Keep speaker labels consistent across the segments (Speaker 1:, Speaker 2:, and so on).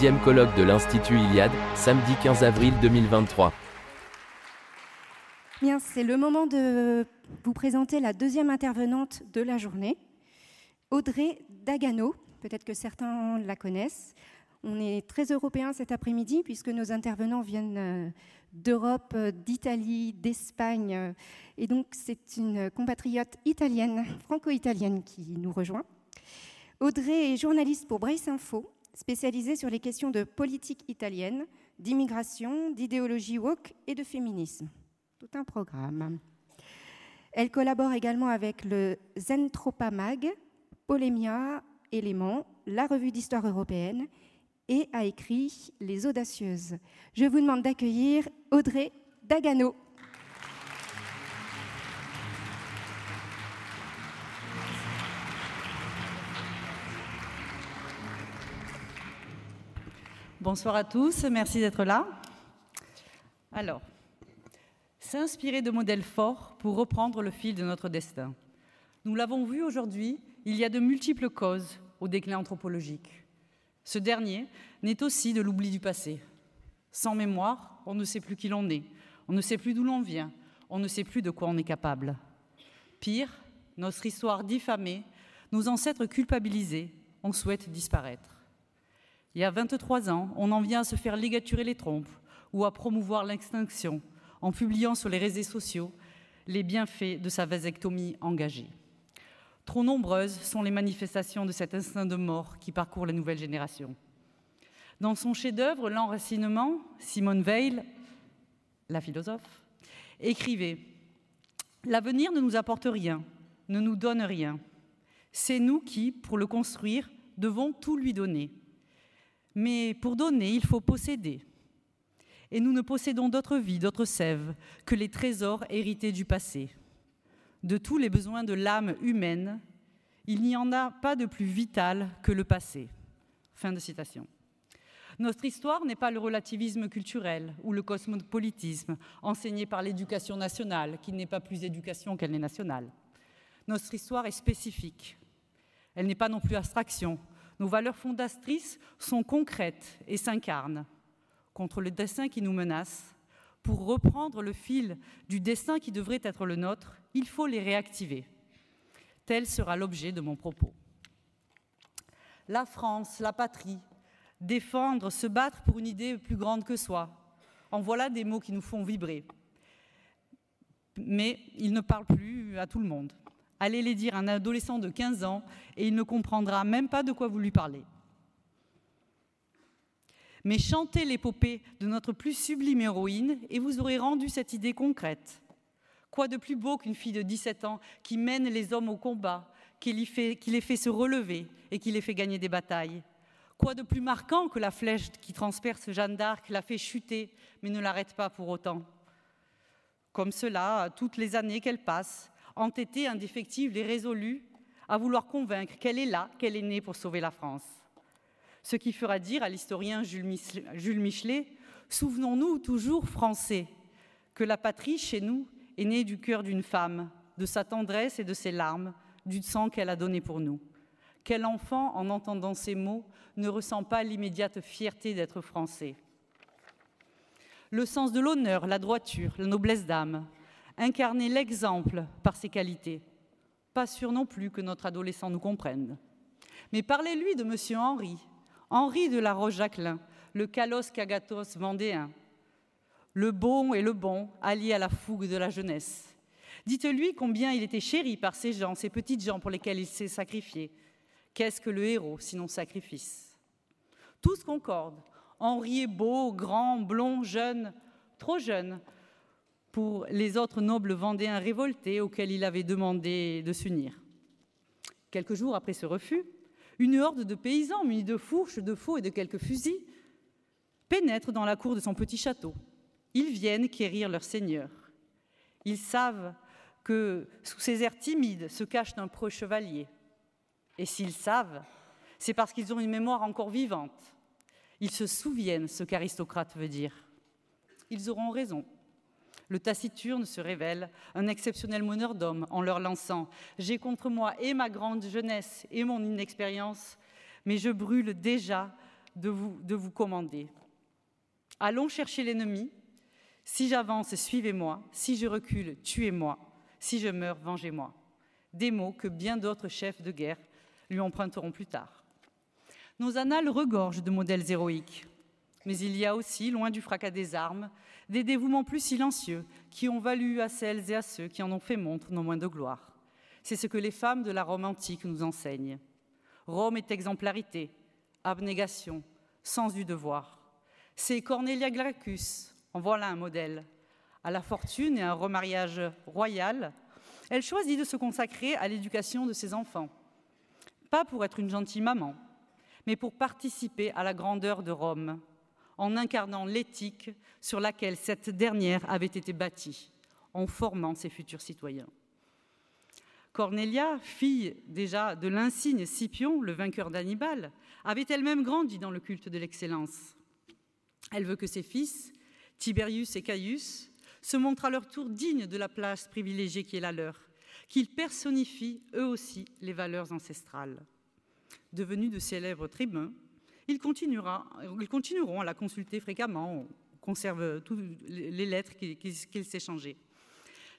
Speaker 1: de l'Institut Iliade, samedi 15 avril 2023.
Speaker 2: Bien, c'est le moment de vous présenter la deuxième intervenante de la journée, Audrey Dagano. Peut-être que certains la connaissent. On est très européens cet après-midi puisque nos intervenants viennent euh, d'Europe, euh, d'Italie, d'Espagne. euh, Et donc, c'est une compatriote italienne, franco-italienne, qui nous rejoint. Audrey est journaliste pour Brace Info, spécialisée sur les questions de politique italienne, d'immigration, d'idéologie woke et de féminisme. Tout un programme. Elle collabore également avec le Zentropa Mag, Polémia, Éléments, la revue d'histoire européenne et a écrit Les Audacieuses. Je vous demande d'accueillir Audrey Dagano.
Speaker 3: Bonsoir à tous, merci d'être là. Alors, s'inspirer de modèles forts pour reprendre le fil de notre destin. Nous l'avons vu aujourd'hui, il y a de multiples causes au déclin anthropologique. Ce dernier naît aussi de l'oubli du passé. Sans mémoire, on ne sait plus qui l'on est, on ne sait plus d'où l'on vient, on ne sait plus de quoi on est capable. Pire, notre histoire diffamée, nos ancêtres culpabilisés, on souhaite disparaître. Il y a 23 ans, on en vient à se faire ligaturer les trompes ou à promouvoir l'extinction en publiant sur les réseaux sociaux les bienfaits de sa vasectomie engagée. Trop nombreuses sont les manifestations de cet instinct de mort qui parcourt les nouvelles générations. Dans son chef-d'œuvre L'enracinement, Simone Veil, la philosophe, écrivait L'avenir ne nous apporte rien, ne nous donne rien. C'est nous qui, pour le construire, devons tout lui donner. Mais pour donner, il faut posséder. Et nous ne possédons d'autre vie, d'autre sève, que les trésors hérités du passé. De tous les besoins de l'âme humaine, il n'y en a pas de plus vital que le passé. Fin de citation. Notre histoire n'est pas le relativisme culturel ou le cosmopolitisme enseigné par l'éducation nationale, qui n'est pas plus éducation qu'elle n'est nationale. Notre histoire est spécifique. Elle n'est pas non plus abstraction, nos valeurs fondatrices sont concrètes et s'incarnent contre le destin qui nous menace. Pour reprendre le fil du destin qui devrait être le nôtre, il faut les réactiver. Tel sera l'objet de mon propos. La France, la patrie, défendre, se battre pour une idée plus grande que soi. En voilà des mots qui nous font vibrer. Mais ils ne parlent plus à tout le monde. Allez les dire à un adolescent de 15 ans et il ne comprendra même pas de quoi vous lui parlez. Mais chantez l'épopée de notre plus sublime héroïne et vous aurez rendu cette idée concrète. Quoi de plus beau qu'une fille de 17 ans qui mène les hommes au combat, qui les, fait, se relever et qui les fait gagner des batailles? Quoi de plus marquant que la flèche qui transperce Jeanne d'Arc la fait chuter mais ne l'arrête pas pour autant? Comme cela, toutes les années qu'elle passe, entêtée, indéfectible et résolue à vouloir convaincre qu'elle est là, qu'elle est née pour sauver la France. Ce qui fera dire à l'historien Jules Michelet Souvenons-nous toujours français que la patrie chez nous est née du cœur d'une femme, de sa tendresse et de ses larmes, du sang qu'elle a donné pour nous. Quel enfant, en entendant ces mots, ne ressent pas l'immédiate fierté d'être français? Le sens de l'honneur, la droiture, la noblesse d'âme, incarner l'exemple par ses qualités. Pas sûr non plus que notre adolescent nous comprenne. Mais parlez-lui de Monsieur Henri, Henri de la Roche-Jacquelin, le Calos Cagatos vendéen, le bon et le bon allié à la fougue de la jeunesse. Dites-lui combien il était chéri par ces gens, ces petites gens pour lesquels il s'est sacrifié. Qu'est-ce que le héros sinon sacrifice? Tous concordent. Henri est beau, grand, blond, jeune, trop jeune pour les autres nobles vendéens révoltés auxquels il avait demandé de s'unir. Quelques jours après ce refus, une horde de paysans munis de fourches, de faux et de quelques fusils pénètre dans la cour de son petit château. Ils viennent quérir leur seigneur. Ils savent que sous ces airs timides se cache un preux chevalier. Et s'ils savent, c'est parce qu'ils ont une mémoire encore vivante. Ils se souviennent ce qu'aristocrate veut dire. Ils auront raison. Le taciturne se révèle un exceptionnel meneur d'hommes en leur lançant J'ai contre moi et ma grande jeunesse et mon inexpérience, mais je brûle déjà de vous, de vous commander. Allons chercher l'ennemi. Si j'avance, suivez-moi. Si je recule, tuez-moi. Si je meurs, vengez-moi. Des mots que bien d'autres chefs de guerre lui emprunteront plus tard. Nos annales regorgent de modèles héroïques. Mais il y a aussi, loin du fracas des armes, des dévouements plus silencieux qui ont valu à celles et à ceux qui en ont fait montre non moins de gloire. C'est ce que les femmes de la Rome antique nous enseignent. Rome est exemplarité, abnégation, sens du devoir. C'est Cornelia Gracchus, en voilà un modèle. À la fortune et à un remariage royal, elle choisit de se consacrer à l'éducation de ses enfants. Pas pour être une gentille maman, mais pour participer à la grandeur de Rome, en incarnant l'éthique sur laquelle cette dernière avait été bâtie, en formant ses futurs citoyens. Cornelia, fille déjà de l'insigne Scipion, le vainqueur d'Hannibal, avait elle-même grandi dans le culte de l'excellence. Elle veut que ses fils, Tiberius et Caius, se montrent à leur tour dignes de la place privilégiée qui est la leur, qu'ils personnifient eux aussi les valeurs ancestrales. Devenus de célèbres tribuns, ils, ils continueront à la consulter fréquemment, on conserve toutes les lettres qu'ils s'échangeaient.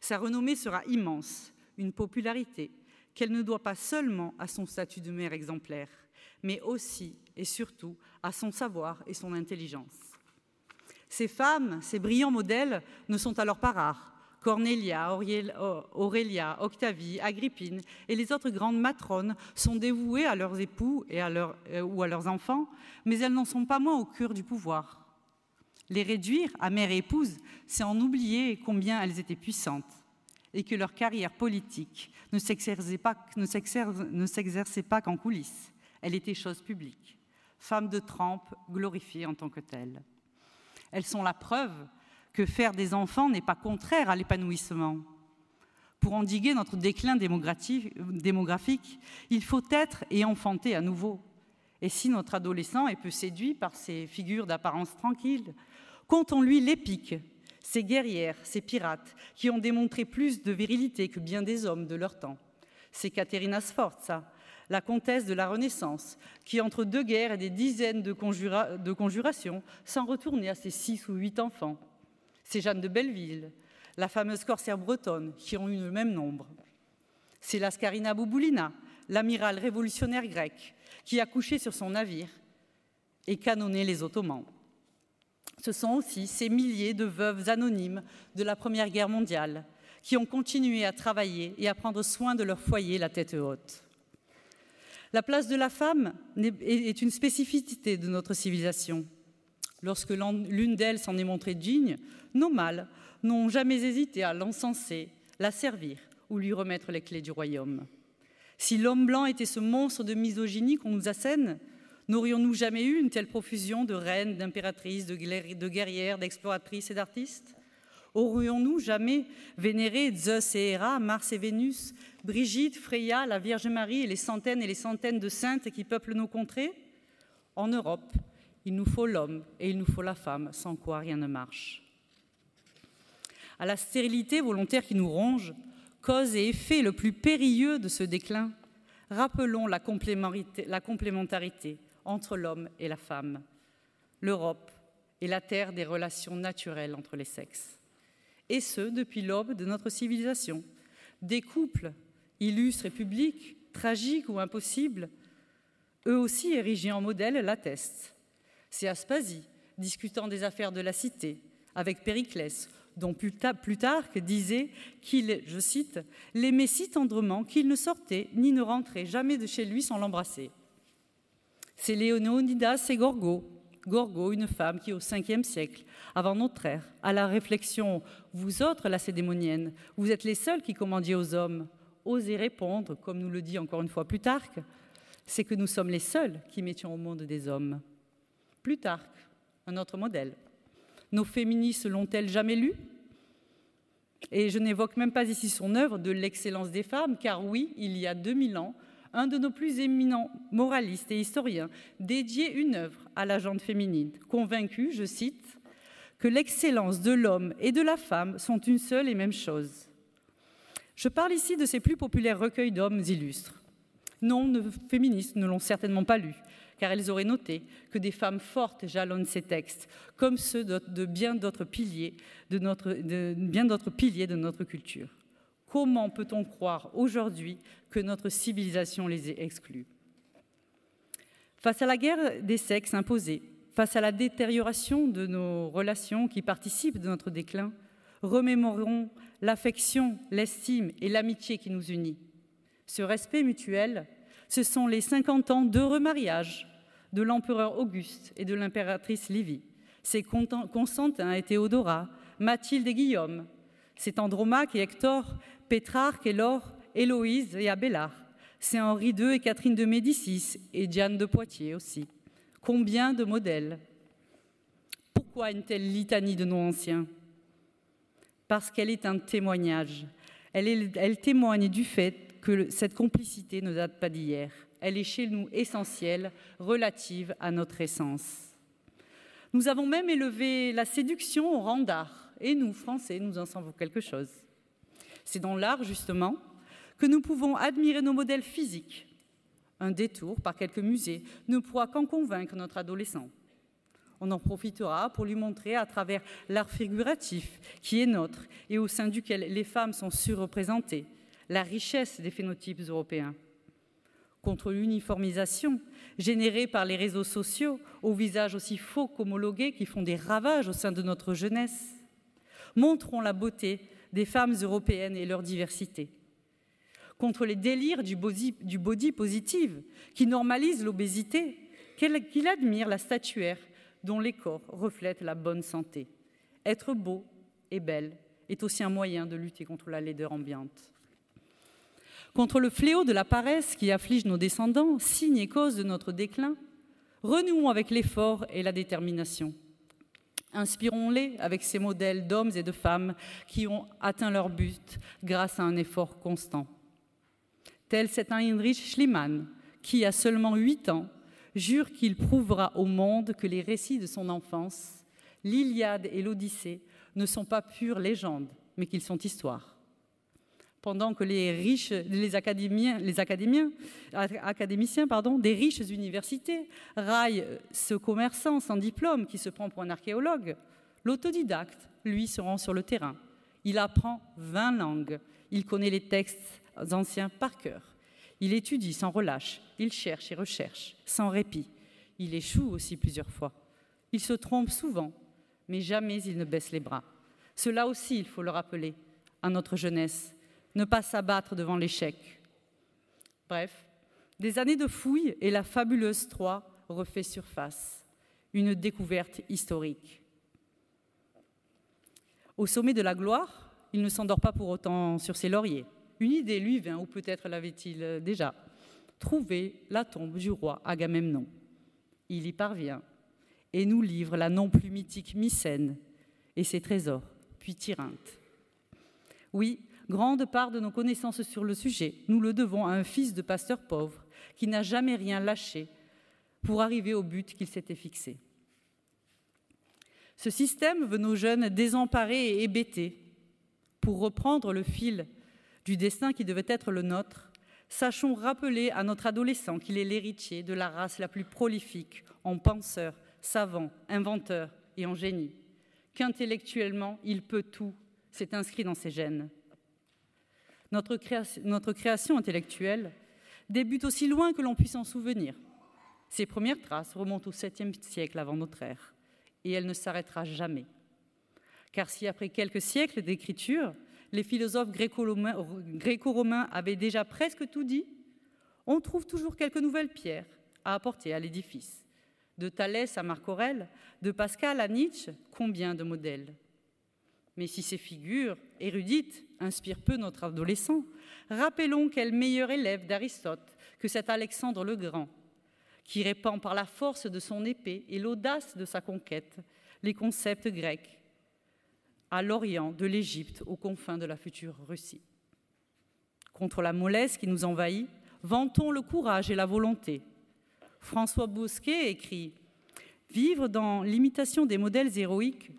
Speaker 3: Sa renommée sera immense, une popularité qu'elle ne doit pas seulement à son statut de mère exemplaire, mais aussi et surtout à son savoir et son intelligence. Ces femmes, ces brillants modèles ne sont alors pas rares. Cornelia, Aurélia, Octavie, Agrippine et les autres grandes matrones sont dévouées à leurs époux et à euh, ou à leurs enfants, mais elles n'en sont pas moins au cœur du pouvoir. Les réduire à mère et épouse, c'est en oublier combien elles étaient puissantes et que leur carrière politique ne s'exerçait pas, pas qu'en coulisses. Elle était chose publique. Femmes de trempe glorifiées en tant que telles. Elles sont la preuve que faire des enfants n'est pas contraire à l'épanouissement. Pour endiguer notre déclin démographique, il faut être et enfanter à nouveau. Et si notre adolescent est peu séduit par ces figures d'apparence tranquille, comptons-lui l'épique, ces guerrières, ces pirates, qui ont démontré plus de virilité que bien des hommes de leur temps. C'est Caterina Sforza, la comtesse de la Renaissance, qui entre deux guerres et des dizaines de, de conjurations s'en retournait à ses six ou huit enfants. C'est Jeanne de Belleville, la fameuse corsaire bretonne, qui ont eu le même nombre. C'est Lascarina Bouboulina, l'amiral révolutionnaire grec, qui a couché sur son navire et canonné les Ottomans. Ce sont aussi ces milliers de veuves anonymes de la Première Guerre mondiale qui ont continué à travailler et à prendre soin de leur foyer la tête haute. La place de la femme est une spécificité de notre civilisation. Lorsque l'une d'elles s'en est montrée digne, nos mâles n'ont jamais hésité à l'encenser, la servir ou lui remettre les clés du royaume. Si l'homme blanc était ce monstre de misogynie qu'on nous assène, n'aurions-nous jamais eu une telle profusion de reines, d'impératrices, de guerrières, d'exploratrices et d'artistes? Aurions-nous jamais vénéré Zeus et Héra, Mars et Vénus, Brigitte, Freya, la Vierge Marie et les centaines et les centaines de saintes qui peuplent nos contrées? En Europe, il nous faut l'homme et il nous faut la femme, sans quoi rien ne marche. À la stérilité volontaire qui nous ronge, cause et effet le plus périlleux de ce déclin, rappelons la complémentarité, entre l'homme et la femme. L'Europe est la terre des relations naturelles entre les sexes. Et ce, depuis l'aube de notre civilisation. Des couples, illustres et publics, tragiques ou impossibles, eux aussi érigés en modèle, l'attestent. C'est Aspasie, discutant des affaires de la cité, avec Périclès, dont Plutarque disait qu'il, je cite, l'aimait si tendrement qu'il ne sortait ni ne rentrait jamais de chez lui sans l'embrasser. C'est Léonidas et Gorgo, Gorgo, une femme qui, au Ve siècle, avant notre ère, à la réflexion Vous autres, lacédémonienne, vous êtes les seuls qui commandiez aux hommes. Osez répondre, comme nous le dit encore une fois Plutarque, c'est que nous sommes les seuls qui mettions au monde des hommes. Plutarque, un autre modèle. Nos féministes l'ont-elles jamais lu? Et je n'évoque même pas ici son œuvre de l'excellence des femmes, car oui, il y a 2000 ans, un de nos plus éminents moralistes et historiens dédiait une œuvre à la jante féminine, convaincu, je cite, que l'excellence de l'homme et de la femme sont une seule et même chose. Je parle ici de ses plus populaires recueils d'hommes illustres. Non, nos féministes ne l'ont certainement pas lu, car elles auraient noté que des femmes fortes jalonnent ces textes, comme ceux de, bien d'autres piliers de notre, de, de culture. Comment peut-on croire aujourd'hui que notre civilisation les ait exclus? Face à la guerre des sexes imposée, face à la détérioration de nos relations qui participent de notre déclin, remémorons l'affection, l'estime et l'amitié qui nous unit. Ce respect mutuel, ce sont les 50 ans d'heureux mariage de l'empereur Auguste et de l'impératrice Livie. C'est Constantin et Théodora, Mathilde et Guillaume. C'est Andromaque et Hector, Pétrarque et Laure, Héloïse et Abélard. C'est Henri II et Catherine de Médicis et Diane de Poitiers aussi. Combien de modèles? Pourquoi une telle litanie de noms anciens? Parce qu'elle est un témoignage. Elle, elle témoigne du fait que cette complicité ne date pas d'hier. Elle est chez nous essentielle, relative à notre essence. Nous avons même élevé la séduction au rang d'art. Et nous, Français, nous en savons quelque chose. C'est dans l'art, justement, que nous pouvons admirer nos modèles physiques. Un détour par quelques musées ne pourra qu'en convaincre notre adolescent. On en profitera pour lui montrer à travers l'art figuratif qui est nôtre et au sein duquel les femmes sont surreprésentées, la richesse des phénotypes européens. Contre l'uniformisation générée par les réseaux sociaux, aux visages aussi faux qu'homologués qui font des ravages au sein de notre jeunesse. Montrons la beauté des femmes européennes et leur diversité. Contre les délires du body, positive qui normalisent l'obésité, qu'il admire la statuaire dont les corps reflètent la bonne santé. Être beau et belle est aussi un moyen de lutter contre la laideur ambiante contre le fléau de la paresse qui afflige nos descendants, signe et cause de notre déclin, renouons avec l'effort et la détermination. Inspirons-les avec ces modèles d'hommes et de femmes qui ont atteint leur but grâce à un effort constant. Tel cet Heinrich Schliemann, qui, a seulement huit ans, jure qu'il prouvera au monde que les récits de son enfance, l'Iliade et l'Odyssée, ne sont pas pures légendes, mais qu'ils sont histoire pendant que les riches, les académiciens pardon, des riches universités raillent ce commerçant sans diplôme qui se prend pour un archéologue, l'autodidacte, lui, se rend sur le terrain. Il apprend 20 langues, il connaît les textes anciens par cœur, il étudie sans relâche, il cherche et recherche sans répit, il échoue aussi plusieurs fois, il se trompe souvent, mais jamais il ne baisse les bras. Cela aussi, il faut le rappeler à notre jeunesse ne pas s'abattre devant l'échec. Bref, des années de fouilles et la fabuleuse Troie refait surface, une découverte historique. Au sommet de la gloire, il ne s'endort pas pour autant sur ses lauriers. Une idée lui vint, ou peut-être l'avait-il déjà, trouver la tombe du roi Agamemnon. Il y parvient et nous livre la non plus mythique Mycène et ses trésors, puis Tyrinthe. Oui, Grande part de nos connaissances sur le sujet, nous le devons à un fils de pasteur pauvre qui n'a jamais rien lâché pour arriver au but qu'il s'était fixé. Ce système veut nos jeunes désemparés et hébétés. Pour reprendre le fil du destin qui devait être le nôtre, sachons rappeler à notre adolescent qu'il est l'héritier de la race la plus prolifique en penseurs, savants, inventeurs et en génie, qu'intellectuellement il peut tout, c'est inscrit dans ses gènes. Notre création, intellectuelle débute aussi loin que l'on puisse en souvenir. Ses premières traces remontent au 7e siècle avant notre ère, et elle ne s'arrêtera jamais. Car si après quelques siècles d'écriture, les philosophes gréco-romains avaient déjà presque tout dit, on trouve toujours quelques nouvelles pierres à apporter à l'édifice. De Thalès à Marc Aurèle, de Pascal à Nietzsche, combien de modèles mais si ces figures érudites inspirent peu notre adolescent, rappelons quel meilleur élève d'Aristote que cet Alexandre le Grand, qui répand par la force de son épée et l'audace de sa conquête les concepts grecs à l'Orient, de l'Égypte aux confins de la future Russie. Contre la mollesse qui nous envahit, vantons le courage et la volonté. François Bosquet écrit Vivre dans l'imitation des modèles héroïques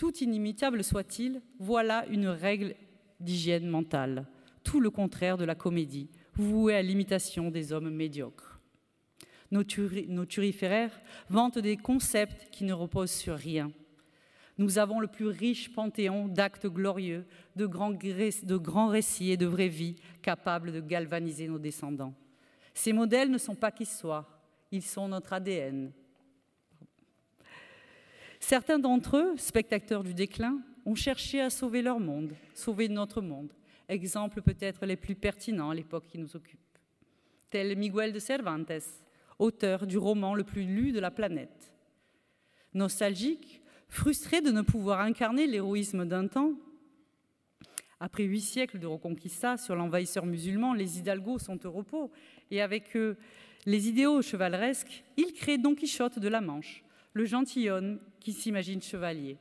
Speaker 3: tout inimitable soit-il, voilà une règle d'hygiène mentale, tout le contraire de la comédie, vouée à l'imitation des hommes médiocres. Nos, turiféraires vantent des concepts qui ne reposent sur rien. Nous avons le plus riche panthéon d'actes glorieux, de grands, récits et de vraies vies capables de galvaniser nos descendants. Ces modèles ne sont pas qui ils sont notre ADN. Certains d'entre eux, spectateurs du déclin, ont cherché à sauver leur monde, sauver notre monde. Exemples peut-être les plus pertinents à l'époque qui nous occupe. Tel Miguel de Cervantes, auteur du roman le plus lu de la planète. Nostalgique, frustré de ne pouvoir incarner l'héroïsme d'un temps, après huit siècles de reconquista sur l'envahisseur musulman, les hidalgos sont au repos, et avec eux les idéaux chevaleresques, il crée Don Quichotte de la Manche, le gentilhomme qui s'imagine chevalier.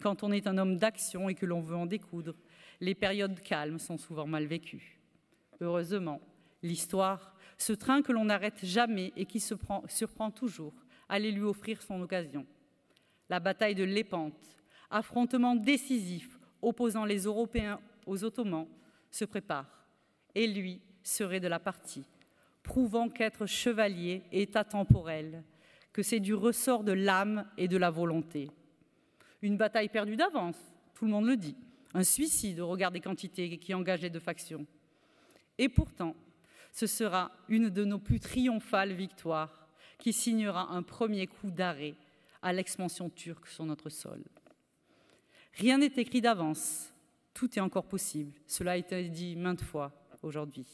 Speaker 3: Quand on est un homme d'action et que l'on veut en découdre, les périodes calmes sont souvent mal vécues. Heureusement, l'histoire, ce train que l'on n'arrête jamais et qui se surprend toujours, allait lui offrir son occasion. La bataille de Lépante, affrontement décisif opposant les Européens aux Ottomans, se prépare. Et lui serait de la partie, prouvant qu'être chevalier est atemporel, que c'est du ressort de l'âme et de la volonté. Une bataille perdue d'avance, tout le monde le dit. Un suicide au regard des quantités qui engagent deux factions. Et pourtant, ce sera une de nos plus triomphales victoires qui signera un premier coup d'arrêt à l'expansion turque sur notre sol. Rien n'est écrit d'avance, tout est encore possible. Cela a été dit maintes fois aujourd'hui.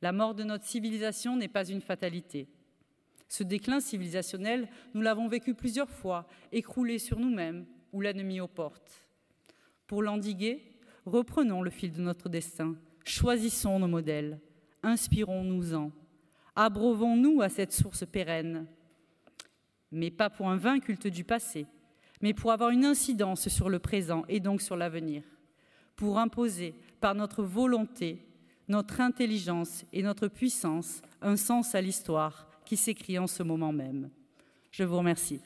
Speaker 3: La mort de notre civilisation n'est pas une fatalité. Ce déclin civilisationnel, nous l'avons vécu plusieurs fois, écroulé sur nous-mêmes ou l'ennemi aux portes. Pour l'endiguer, reprenons le fil de notre destin, choisissons nos modèles, inspirons-nous-en, abreuvons-nous à cette source pérenne, mais pas pour un vain culte du passé, mais pour avoir une incidence sur le présent et donc sur l'avenir, pour imposer par notre volonté, notre intelligence et notre puissance un sens à l'histoire qui s'écrit en ce moment même. Je vous remercie.